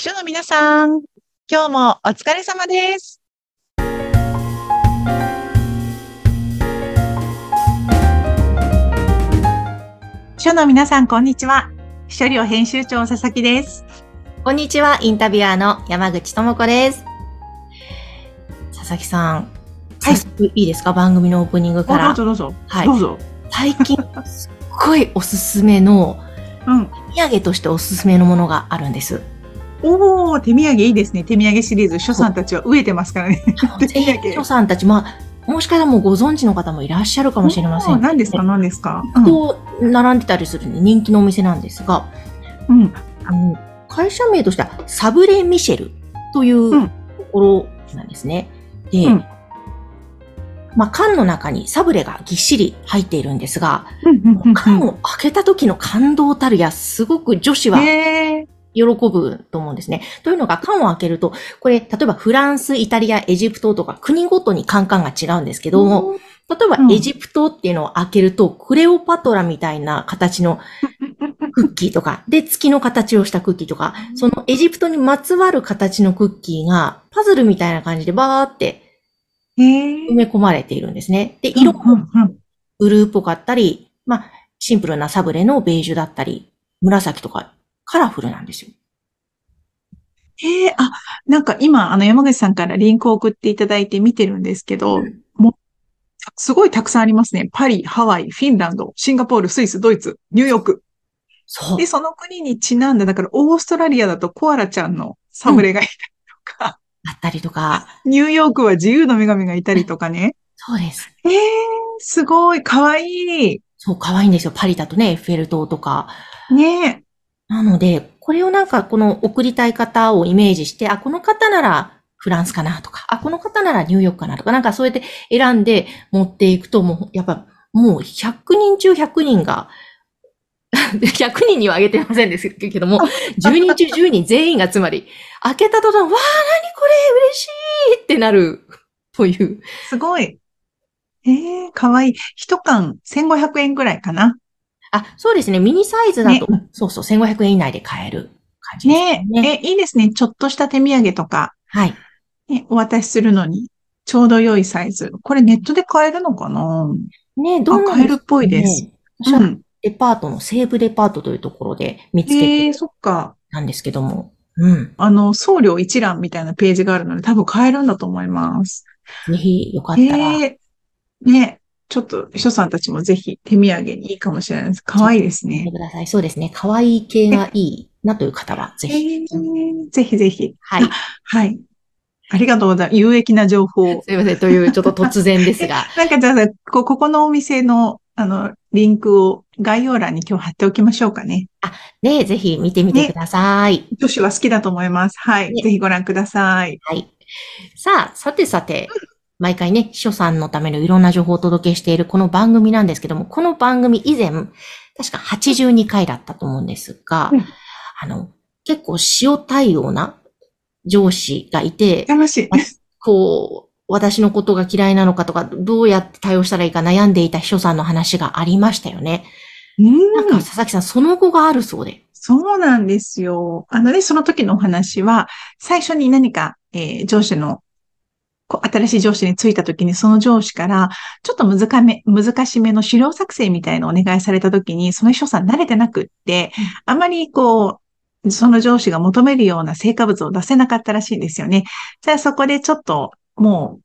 秘書の皆さん、今日もお疲れ様です。秘書の皆さん、こんにちは。秘書寮編集長、佐々木です。こんにちは、インタビュアーの山口智子です。佐々木さん、はいいいですか？番組のオープニングかあどらう。ぞどうぞ。はいどうぞ。最近、すっごいおすすめの、うん。手土産としておすすめのものがあるんです。おー、手土産いいですね。手土産シリーズ。秘書さんたちは飢えてますからね。手土産店長さんたち、まあ、もしかしたらもうご存知の方もいらっしゃるかもしれません。何ですか？何ですか？うんこう、並んでたりする人気のお店なんですが、うん。あの、会社名としては、サブレミシェルといううんところなんですね。で、うんまあ、缶の中にサブレがぎっしり入っているんですが、うんうん缶を開けた時の感動たるや、すごく女子は。喜ぶと思うんですね。というのが、缶を開けると、これ、例えばフランス、イタリア、エジプトとか国ごとにカンカンが違うんですけども、例えばうんエジプトっていうのを開けると、クレオパトラみたいな形の クッキーとか、で、月の形をしたクッキーとか、そのエジプトにまつわる形のクッキーが、パズルみたいな感じでバーって。埋め込まれているんですね。で、色もブルーっぽかったり、まあ、シンプルなサブレのベージュだったり、紫とか、カラフルなんですよ。へえ、あ、なんか今、あの、山口さんからリンクを送っていただいて見てるんですけど、うんすごいたくさんありますね。パリ、ハワイ、フィンランド、シンガポール、スイス、ドイツ、ニューヨーク。そうで、。その国にちなんだ、だからオーストラリアだとコアラちゃんのサムレがいたりとか、あったりとか、ニューヨークは自由の女神がいたりとかね。そうです。ええすごい、かわいい。そう、可愛いんですよ。パリだとね、エッフェル塔とか。ねなので、これをなんかこの送りたい方をイメージして、あ、この方ならフランスかなとか、あ、この方ならニューヨークかなとか、なんかそうやって選んで持っていくと、もう、やっぱ、もう100人中100人が、100人にはあげてませんですけども、10人中10人全員がつまり、開けた途端、わー、なにこれ嬉しいってなる、という。すごい。ええかわいい。一缶1500円ぐらいかな。あ、そうですね。ミニサイズだと、そうそう、1500円以内で買える感じですねね。え、いいですね。ちょっとした手土産とか、はい。ね、お渡しするのに、ちょうど良いサイズ。これネットで買えるのかな？ね、どうなん買えるっぽいですうん。デパートの西武デパートというところで見つけええてそっか。たんですけども、うん。あの、送料一覧みたいなページがあるので、多分買えるんだと思います。ぜひよかったら、ええね、ちょっと、秘書さんたちもぜひ手土産にいいかもしれないです。可愛いですね。ください。そうですね。可愛い系がいいなという方は、ぜえひ。ーぜひぜひ。はい。はい。ありがとうございます。有益な情報を。すいません。という、ちょっと突然ですが。なんかじゃあ、こここのお店の、あの、リンクを概要欄に今日貼っておきましょうかね。ね、ぜひ見てみてください。女子は好きだと思います。はい。ねぜひご覧ください。はい。さあ、さてさて、毎回ね、秘書さんのためのいろんな情報をお届けしているこの番組なんですけども、この番組以前、確か82回だったと思うんですが、うんあの、結構塩対応な上司がいて、楽しい。こう、私のことが嫌いなのかとか、どうやって対応したらいいか悩んでいた秘書さんの話がありましたよね。うんなんか佐々木さん、その後があるそうで。そうなんですよ。あのね、その時のお話は、最初に何か、えー上司の、こう新しい上司に就いた時に、その上司から、ちょっと難め、難しめの資料作成みたいなお願いされた時に、その秘書さん慣れてなくって、あまりこう、その上司が求めるような成果物を出せなかったらしいんですよね。じゃあそこでちょっと、もう、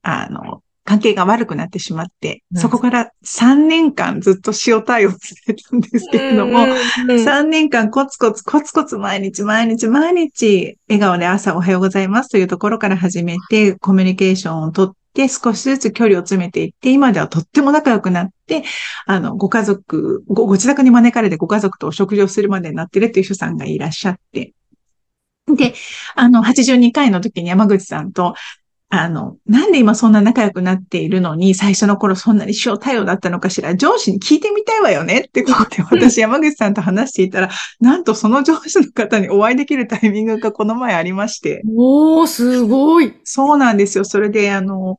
あの、関係が悪くなってしまって、うん。そこから3年間ずっと塩対応してたんですけれども、3年間コツコツコツコツ毎日毎日毎日笑顔で朝おはようございますというところから始めてコミュニケーションをとって少しずつ距離を詰めていって今ではとっても仲良くなってあのご家族ごご自宅に招かれてご家族とお食事をするまでになってるっていう人さんがいらっしゃって。で、あの、82回の時に山口さんと、あの、なんで今そんな仲良くなっているのに、最初の頃そんなに塩対応だったのかしら、上司に聞いてみたいわよねってことで、私山口さんと話していたら、なんとその上司の方にお会いできるタイミングがこの前ありまして、おー、すごい。そうなんですよ。それで、あの、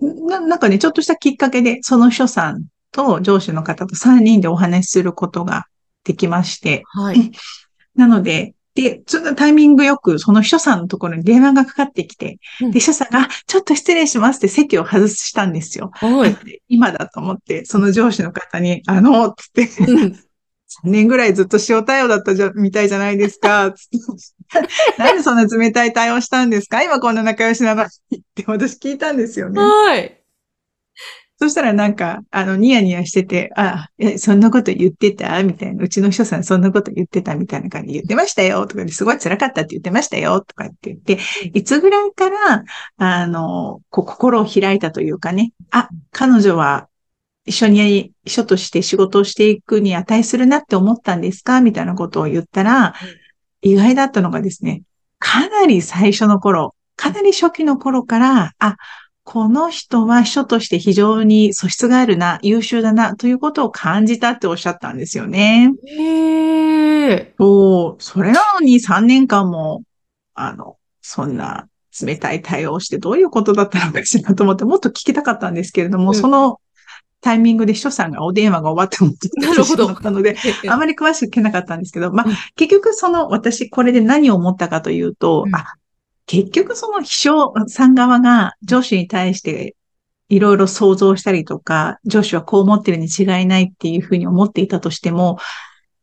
ななんかね、ちょっとしたきっかけで、その秘書さんと上司の方と3人でお話しすることができまして、はい。なので、で、ちょっとタイミングよく、その秘書さんのところに電話がかかってきて、うんで、秘書さんが、あちょっと失礼しますって席を外したんですよ。はい。今だと思って、その上司の方に、あの、つって、うん3年ぐらいずっと塩対応だったじゃ、みたいじゃないですか、つって。なんでそんな冷たい対応したんですか？今こんな仲良しなのにって私聞いたんですよね。はい。そしたらなんか、あの、ニヤニヤしてて、あ、そんなこと言ってた？みたいな。うちの秘書さんそんなこと言ってたみたいな感じで言ってましたよ。とかですごい辛かったって言ってましたよ。とかって言って、いつぐらいから、あの、こう、心を開いたというかね、あ、彼女は一緒に、秘書として仕事をしていくに値するなって思ったんですか？みたいなことを言ったら、意外だったのがですね、かなり最初の頃、かなり初期の頃から、あ、この人は秘書として非常に素質があるな、優秀だな、ということを感じたっておっしゃったんですよね。へえ。そう、それなのに3年間も、あの、そんな冷たい対応をしてどういうことだったのかしらと思って、もっと聞きたかったんですけれども、うん。そのタイミングで秘書さんがお電話が終わってもなるほど。ったので、あまり詳しく聞けなかったんですけど、まあうん、結局その、私これで何を思ったかというと、うん。あ、結局その秘書さん側が上司に対していろいろ想像したりとか、上司はこう思ってるに違いないっていうふうに思っていたとしても、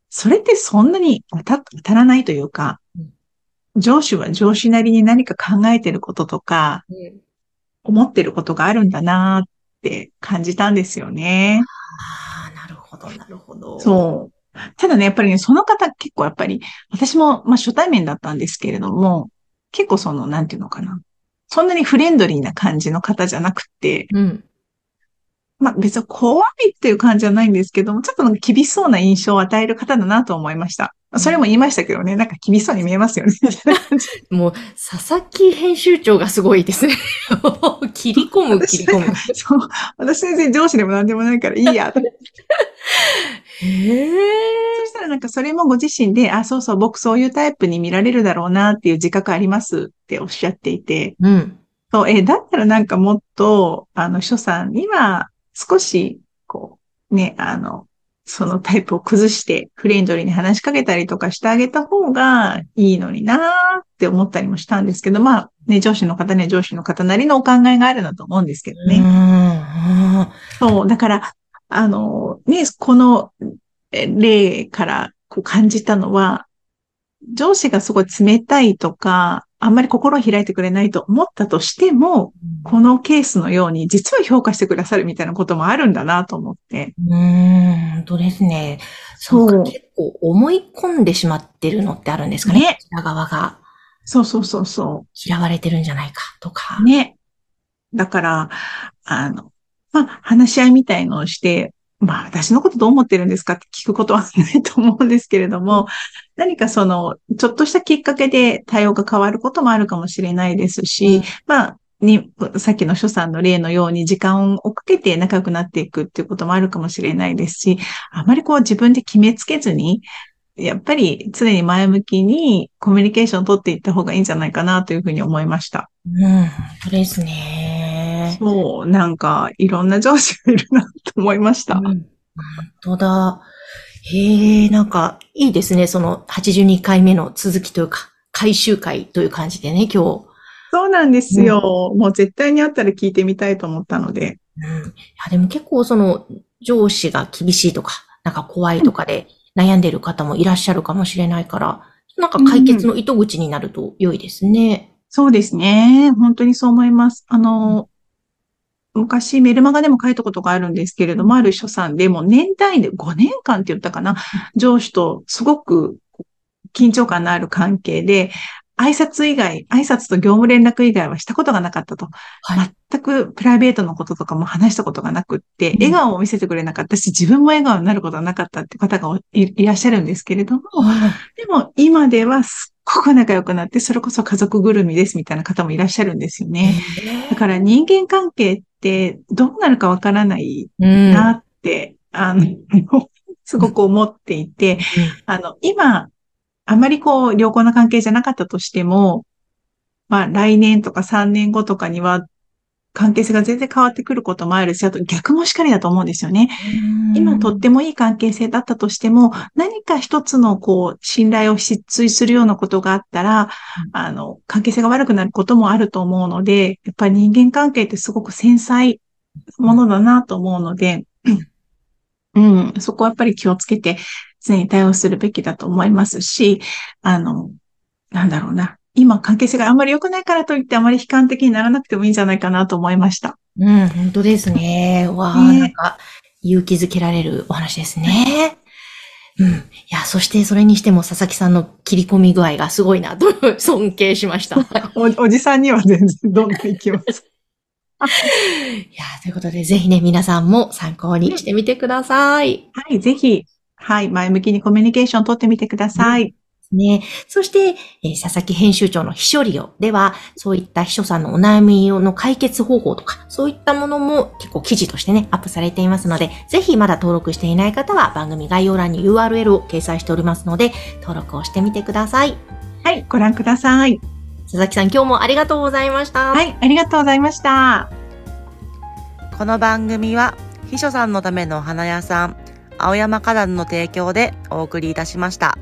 それってそんなに当た当たらないというかうん、上司は上司なりに何か考えてることとか、うん思ってることがあるんだなって感じたんですよね。ああ、なるほど、なるほど。そう。ただね、やっぱりね、その方結構やっぱり、私も、まあ初対面だったんですけれども、結構その、なんていうのかな。そんなにフレンドリーな感じの方じゃなくて、うん。まあ別に怖いっていう感じじゃないんですけども、ちょっとなんか厳しそうな印象を与える方だなと思いました。それも言いましたけどね、なんか厳しそうに見えますよね。もう、佐々木編集長がすごいですね。切り込む、切り込む。そう。私全然上司でも何でもないからいいや。へえ。なんかそれもご自身で、あ、そうそう、僕そういうタイプに見られるだろうなっていう自覚ありますっておっしゃっていて、うん。そう、えーだったらなんかもっと、あの、秘書さんには少し、こう、ね、あの、そのタイプを崩してフレンドリーに話しかけたりとかしてあげた方がいいのになーって思ったりもしたんですけど、まあ、ね、上司の方ね、上司の方なりのお考えがあるなと思うんですけどね。うん。そう、だから、あの、ね、このえ例からこう感じたのは、上司がすごい冷たいとか、あんまり心を開いてくれないと思ったとしても、このケースのように実は評価してくださるみたいなこともあるんだなと思って。うーん、本当ですね。そう結構思い込んでしまってるのってあるんですかね。ねこちら側がそうそうそうそ嫌われてるんじゃないかとか。う。ね。だから、あの、まあ、話し合いみたいのをして、まあ、私のことどう思ってるんですかって聞くことはないと思うんですけれども、何かその、ちょっとしたきっかけで対応が変わることもあるかもしれないですし、まあ、に、さっきの所さんの例のように時間をかけて仲良くなっていくっていうこともあるかもしれないですし、あまりこう自分で決めつけずに、やっぱり常に前向きにコミュニケーションを取っていった方がいいんじゃないかなというふうに思いました。うん、本当ですね。そう、なんかいろんな上司がいるなと思いました。うん、本当だ。へえ、なんか、いいですね。その82回目の続きというか、回収会という感じでね、今日。そうなんですよ。もう絶対にあったら聞いてみたいと思ったので。うん。いや、でも結構その、上司が厳しいとか、なんか怖いとかで悩んでる方もいらっしゃるかもしれないから、なんか解決の糸口になると良いですね。そうですね。本当にそう思います。あの、昔メルマガでも書いたことがあるんですけれども、ある書さんでも年単位で5年間って言ったかな、上司とすごく緊張感のある関係で、挨拶以外、挨拶と業務連絡以外はしたことがなかったと。はい。全くプライベートのこととかも話したことがなくって、うん笑顔を見せてくれなかったし、自分も笑顔になることがなかったって方がいいらっしゃるんですけれども、でも今ではすっごく仲良くなって、それこそ家族ぐるみですみたいな方もいらっしゃるんですよね。だから人間関係ってどうなるかわからないうん。なって、あの、すごく思っていて、あの、今、あまりこう、良好な関係じゃなかったとしても、まあ、来年とか3年後とかには、関係性が全然変わってくることもあるし、あと逆もしかりだと思うんですよね。今とってもいい関係性だったとしても、何か一つのこう、信頼を失墜するようなことがあったら、あの、関係性が悪くなることもあると思うので、やっぱり人間関係ってすごく繊細ものだなと思うので、うん、そこはやっぱり気をつけて常に対応するべきだと思いますし、あの、なんだろうな。今関係性があんまり良くないからといってあまり悲観的にならなくてもいいんじゃないかなと思いました。うん、本当ですね。わあ、ね、なんか勇気づけられるお話ですね。うん。いや、そしてそれにしても佐々木さんの切り込み具合がすごいなと尊敬しました お。おじさんには全然どんどんいきます。いや、ということで、ぜひね、皆さんも参考にしてみてください。はい、ぜひ、はい、前向きにコミュニケーションを取ってみてください。ね。そして、えー、佐々木編集長の秘書利用では、そういった秘書さんのお悩みの解決方法とか、そういったものも結構記事としてね、アップされていますので、ぜひまだ登録していない方は番組概要欄に URL を掲載しておりますので、登録をしてみてください。はい、ご覧ください。佐々木さん、今日もありがとうございました。はい、ありがとうございました。この番組は、秘書さんのためのお花屋さん、青山花壇の提供でお送りいたしました。